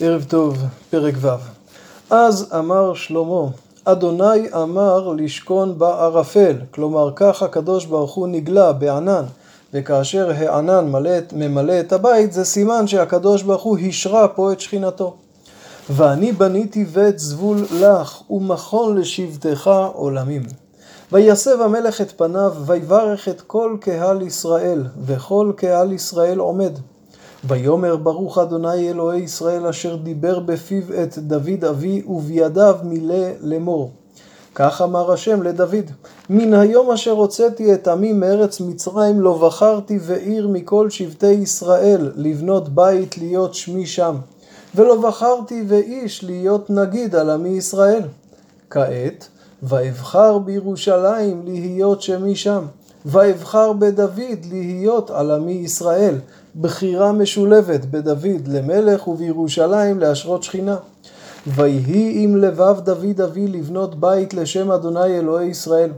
ערב טוב, פרק ו'. אז אמר שלמה, אדוני אמר לשכון בערפל, כלומר כך הקדוש ברוך הוא נגלה בענן, וכאשר הענן ממלא את הבית, זה סימן שהקדוש ברוך הוא השרה פה את שכינתו. ואני בניתי בית זבול לך, ומכון לשבטך עולמים. ויסב המלך את פניו, ויברך את כל קהל ישראל, וכל קהל ישראל עומד. ויאמר ברוך אדוני אלוהי ישראל אשר דיבר בפיו את דוד אבי ובידיו מילא לאמור. כך אמר השם לדוד, מן היום אשר הוצאתי את עמי מארץ מצרים לא בחרתי ועיר מכל שבטי ישראל לבנות בית להיות שמי שם, ולא בחרתי ואיש להיות נגיד על עמי ישראל. כעת, ואבחר בירושלים להיות שמי שם, ואבחר בדוד להיות על עמי ישראל, בחירה משולבת בדוד למלך ובירושלים להשרות שכינה. ויהי עם לבב דוד אבי לבנות בית לשם אדוני אלוהי ישראל.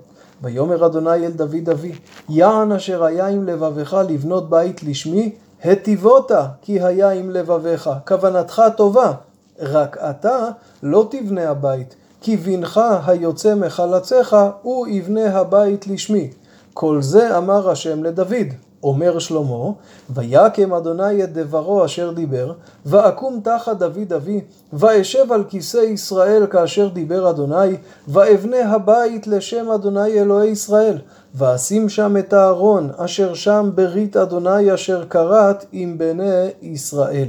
ויאמר אדוני אל דוד אבי, יען אשר היה עם לבבך לבנות בית לשמי, היטיבותה כי היה עם לבביך, כוונתך טובה, רק אתה לא תבנה הבית, כי בנך היוצא מחלציך, הוא יבנה הבית לשמי. כל זה אמר השם לדוד. אומר שלמה, ויקם אדוני את דברו אשר דיבר, ואקום תחת דוד אבי, ואשב על כיסא ישראל כאשר דיבר אדוני, ואבנה הבית לשם אדוני אלוהי ישראל, ואשים שם את הארון, אשר שם ברית אדוני אשר כרת עם בני ישראל.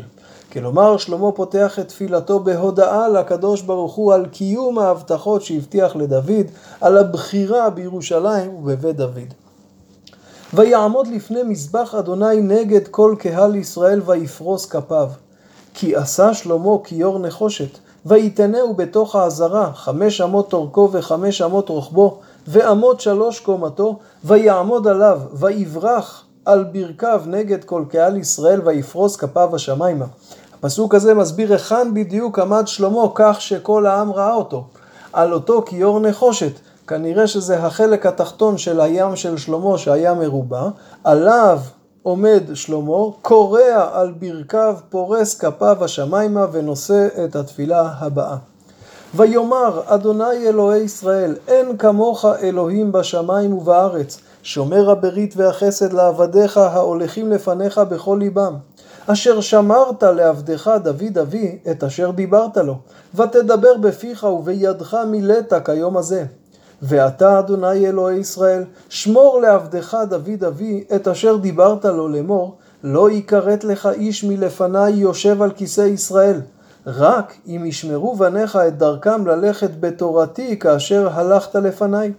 כלומר, שלמה פותח את תפילתו בהודאה לקדוש ברוך הוא על קיום ההבטחות שהבטיח לדוד, על הבחירה בירושלים ובבית דוד. ויעמוד לפני מזבח אדוני נגד כל קהל ישראל ויפרוס כפיו. כי עשה שלמה כיור נחושת, ויתנהו בתוך העזרה, חמש אמות אורכו וחמש אמות רוחבו, ואמות שלוש קומתו, ויעמוד עליו, ויברח על ברכיו נגד כל קהל ישראל, ויפרוס כפיו השמיימה. הפסוק הזה מסביר היכן בדיוק עמד שלמה כך שכל העם ראה אותו. על אותו כיור נחושת. כנראה שזה החלק התחתון של הים של שלמה שהיה מרובע, עליו עומד שלמה, קורע על ברכיו, פורס כפיו השמיימה ונושא את התפילה הבאה. ויאמר אדוני אלוהי ישראל, אין כמוך אלוהים בשמיים ובארץ, שומר הברית והחסד לעבדיך ההולכים לפניך בכל ליבם. אשר שמרת לעבדך דוד אבי את אשר דיברת לו, ותדבר בפיך ובידך מילאת כיום הזה. ואתה אדוני אלוהי ישראל, שמור לעבדך דוד אבי את אשר דיברת לו לאמור, לא יכרת לך איש מלפניי יושב על כיסא ישראל, רק אם ישמרו בניך את דרכם ללכת בתורתי כאשר הלכת לפניי.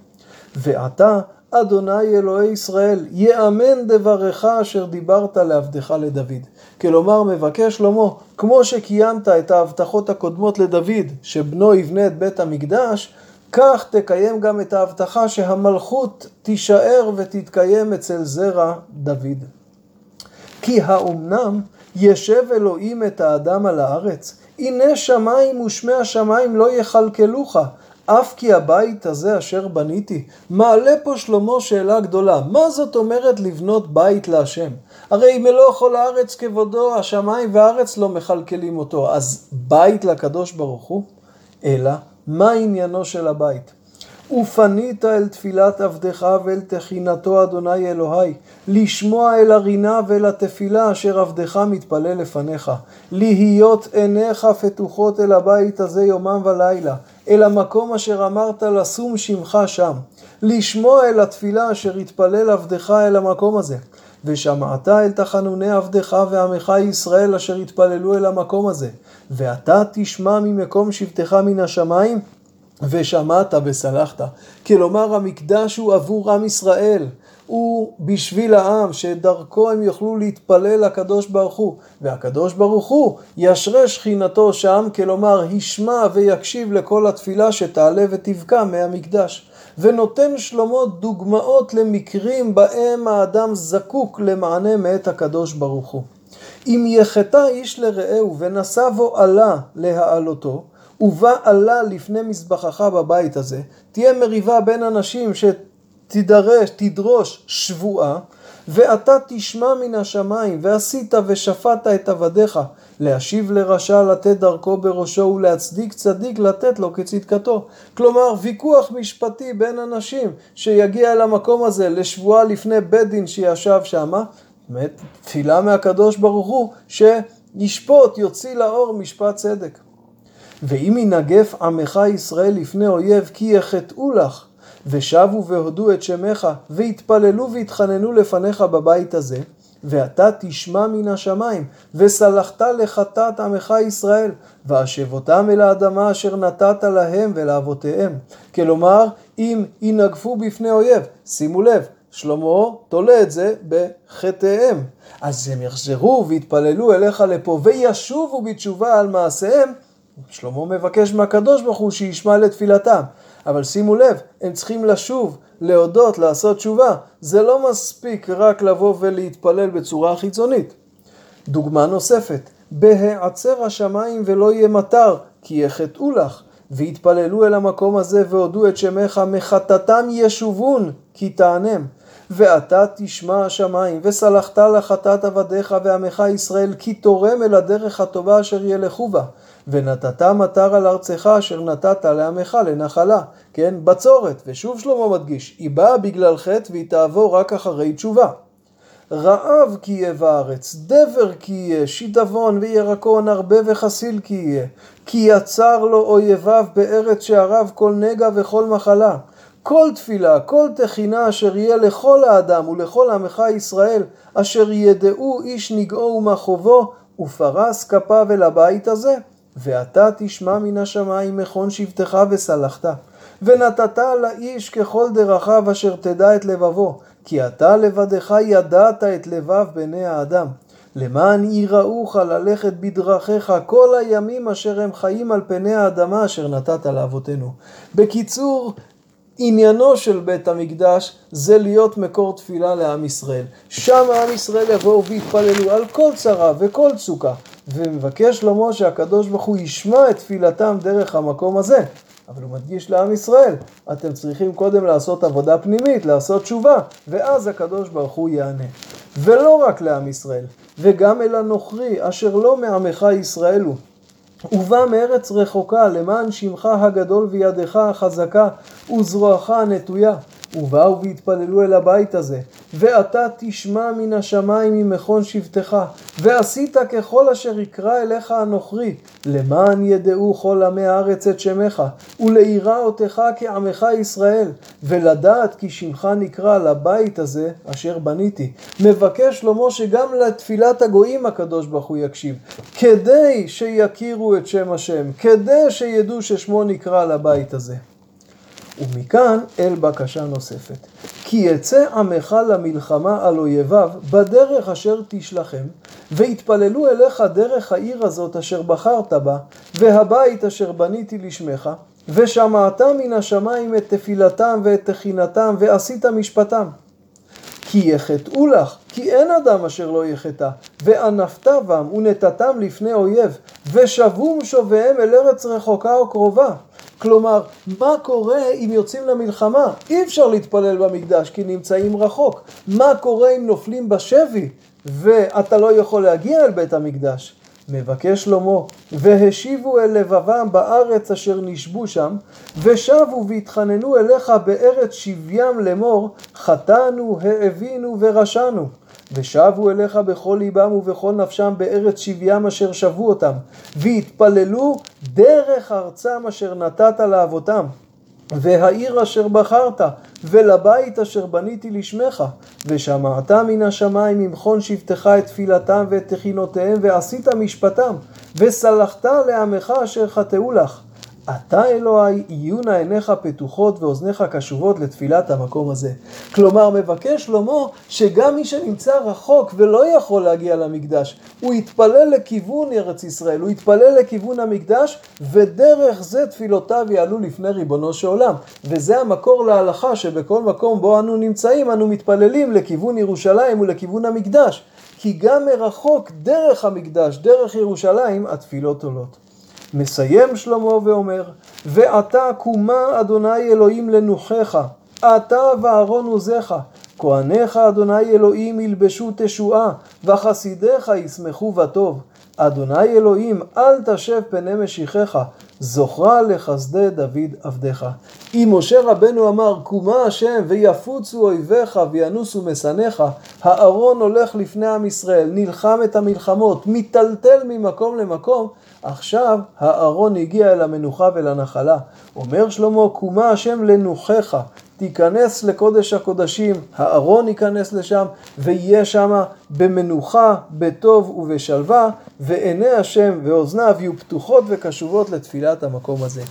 ועתה אדוני אלוהי ישראל, יאמן דברך אשר דיברת לעבדך לדוד. כלומר, מבקש שלמה, כמו שקיימת את ההבטחות הקודמות לדוד, שבנו יבנה את בית המקדש, כך תקיים גם את ההבטחה שהמלכות תישאר ותתקיים אצל זרע דוד. כי האומנם ישב אלוהים את האדם על הארץ? הנה שמיים ושמי השמיים לא יכלכלוך, אף כי הבית הזה אשר בניתי. מעלה פה שלמה שאלה גדולה, מה זאת אומרת לבנות בית להשם? הרי מלוא כל הארץ כבודו, השמיים והארץ לא מכלכלים אותו, אז בית לקדוש ברוך הוא? אלא מה עניינו של הבית? ופנית אל תפילת עבדך ואל תחינתו אדוני אלוהי, לשמוע אל הרינה ואל התפילה אשר עבדך מתפלל לפניך, להיות עיניך פתוחות אל הבית הזה יומם ולילה, אל המקום אשר אמרת לשום שמך שם, לשמוע אל התפילה אשר התפלל עבדך אל המקום הזה. ושמעת אל תחנוני עבדך ועמך ישראל אשר התפללו אל המקום הזה. ואתה תשמע ממקום שבטך מן השמיים, ושמעת וסלחת. כלומר, המקדש הוא עבור עם ישראל. הוא בשביל העם, שדרכו הם יוכלו להתפלל לקדוש ברוך הוא. והקדוש ברוך הוא ישרה שכינתו שם, כלומר, ישמע ויקשיב לכל התפילה שתעלה ותבקע מהמקדש. ונותן שלמה דוגמאות למקרים בהם האדם זקוק למענה מאת הקדוש ברוך הוא. אם יחטא איש לרעהו ונשא בו עלה להעלותו, ובא עלה לפני מזבחך בבית הזה, תהיה מריבה בין אנשים שתדרש, תדרוש שבועה, ואתה תשמע מן השמיים, ועשית ושפטת את עבדיך, להשיב לרשע לתת דרכו בראשו ולהצדיק צדיק לתת לו כצדקתו. כלומר, ויכוח משפטי בין אנשים שיגיע אל המקום הזה לשבועה לפני בית דין שישב שמה, באמת, תפילה מהקדוש ברוך הוא שישפוט, יוציא לאור משפט צדק. ואם ינגף עמך ישראל לפני אויב כי יחטאו לך ושבו והודו את שמך והתפללו והתחננו לפניך בבית הזה ואתה תשמע מן השמיים וסלחת לחטאת עמך ישראל והשבותם אל האדמה אשר נתת להם ולאבותיהם. כלומר אם ינגפו בפני אויב, שימו לב שלמה תולה את זה בחטאיהם. אז הם יחזרו ויתפללו אליך לפה וישובו בתשובה על מעשיהם. שלמה מבקש מהקדוש ברוך הוא שישמע לתפילתם. אבל שימו לב, הם צריכים לשוב, להודות, לעשות תשובה. זה לא מספיק רק לבוא ולהתפלל בצורה חיצונית. דוגמה נוספת, בהיעצר השמיים ולא יהיה מטר, כי יחטאו לך. והתפללו אל המקום הזה והודו את שמך, מחטאתם ישובון, כי תענם. ואתה תשמע השמיים, וסלחת לחטאת עבדיך ועמך ישראל, כי תורם אל הדרך הטובה אשר ילכו בה. ונתת מטר על ארצך אשר נתת לעמך לנחלה, כן? בצורת. ושוב שלמה מדגיש, היא באה בגלל חטא והיא תעבור רק אחרי תשובה. רעב כי יהיה בארץ, דבר כי יהיה, שידבון וירקון, הרבה וחסיל כי יהיה. כי יצר לו אויביו בארץ שעריו כל נגע וכל מחלה. כל תפילה, כל תחינה אשר יהיה לכל האדם ולכל עמך ישראל, אשר ידעו איש נגעו ומחובו, ופרס כפיו אל הבית הזה, ואתה תשמע מן השמיים מכון שבטך וסלחת. ונתת לאיש ככל דרכיו אשר תדע את לבבו, כי אתה לבדך ידעת את לבב בני האדם. למען יראוך ללכת בדרכיך כל הימים אשר הם חיים על פני האדמה אשר נתת לאבותינו. בקיצור, עניינו של בית המקדש זה להיות מקור תפילה לעם ישראל. שם עם ישראל יבואו ויתפללו על כל צרה וכל צוקה. ומבקש שלמה שהקדוש ברוך הוא ישמע את תפילתם דרך המקום הזה. אבל הוא מדגיש לעם ישראל, אתם צריכים קודם לעשות עבודה פנימית, לעשות תשובה, ואז הקדוש ברוך הוא יענה. ולא רק לעם ישראל, וגם אל הנוכרי, אשר לא מעמך ישראל הוא. ובא מארץ רחוקה, למען שמך הגדול וידך החזקה, וזרועך הנטויה. ובאו והתפללו אל הבית הזה, ואתה תשמע מן השמיים ממכון שבטך, ועשית ככל אשר יקרא אליך הנוכרי, למען ידעו כל עמי הארץ את שמך, ולעירה אותך כעמך ישראל, ולדעת כי שמך נקרא לבית הזה אשר בניתי. מבקש שלמה שגם לתפילת הגויים הקדוש ברוך הוא יקשיב, כדי שיכירו את שם השם, כדי שידעו ששמו נקרא לבית הזה. ומכאן אל בקשה נוספת. כי יצא עמך למלחמה על אויביו בדרך אשר תשלחם, ויתפללו אליך דרך העיר הזאת אשר בחרת בה, והבית אשר בניתי לשמך, ושמעת מן השמיים את תפילתם ואת תחינתם, ועשית משפטם. כי יחטאו לך, כי אין אדם אשר לא יחטא, וענפת בם ונתתם לפני אויב, ושבו משוביהם אל ארץ רחוקה או קרובה. כלומר, מה קורה אם יוצאים למלחמה? אי אפשר להתפלל במקדש כי נמצאים רחוק. מה קורה אם נופלים בשבי ואתה לא יכול להגיע אל בית המקדש? מבקש שלמה, והשיבו אל לבבם בארץ אשר נשבו שם, ושבו והתחננו אליך בארץ שביים לאמור, חטאנו, האבינו ורשענו. ושבו אליך בכל ליבם ובכל נפשם בארץ שביים אשר שבו אותם, והתפללו דרך ארצם אשר נתת לאבותם. והעיר אשר בחרת, ולבית אשר בניתי לשמך, ושמעת מן השמיים ממכון שבטך את תפילתם ואת תחינותיהם, ועשית משפטם, וסלחת לעמך אשר חטאו לך. אתה אלוהי, יהיונה עיניך פתוחות ואוזניך קשובות לתפילת המקום הזה. כלומר, מבקש שלמה שגם מי שנמצא רחוק ולא יכול להגיע למקדש, הוא יתפלל לכיוון ארץ ישראל, הוא יתפלל לכיוון המקדש, ודרך זה תפילותיו יעלו לפני ריבונו של עולם. וזה המקור להלכה שבכל מקום בו אנו נמצאים, אנו מתפללים לכיוון ירושלים ולכיוון המקדש. כי גם מרחוק, דרך המקדש, דרך ירושלים, התפילות עולות. מסיים שלמה ואומר, ועתה קומה אדוני אלוהים לנוחך, אתה ואהרון עוזיך, כהניך אדוני אלוהים ילבשו תשועה, וחסידיך ישמחו בטוב. אדוני אלוהים, אל תשב פני משיחך, זוכרה לחסדי דוד עבדיך. אם משה רבנו אמר, קומה השם ויפוצו אויביך וינוסו משנאיך, הארון הולך לפני עם ישראל, נלחם את המלחמות, מיטלטל ממקום למקום, עכשיו הארון הגיע אל המנוחה ולנחלה. אומר שלמה, קומה השם לנוחך, תיכנס לקודש הקודשים, הארון ייכנס לשם, ויהיה שם במנוחה, בטוב ובשלווה, ועיני השם ואוזניו יהיו פתוחות וקשובות לתפילת המקום הזה.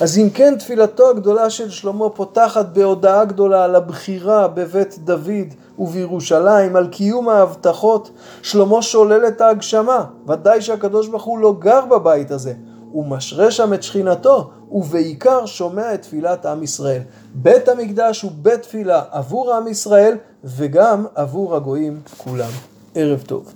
אז אם כן, תפילתו הגדולה של שלמה פותחת בהודעה גדולה על הבחירה בבית דוד ובירושלים, על קיום ההבטחות. שלמה שולל את ההגשמה, ודאי שהקדוש ברוך הוא לא גר בבית הזה. הוא משרה שם את שכינתו, ובעיקר שומע את תפילת עם ישראל. בית המקדש הוא בית תפילה עבור עם ישראל, וגם עבור הגויים כולם. ערב טוב.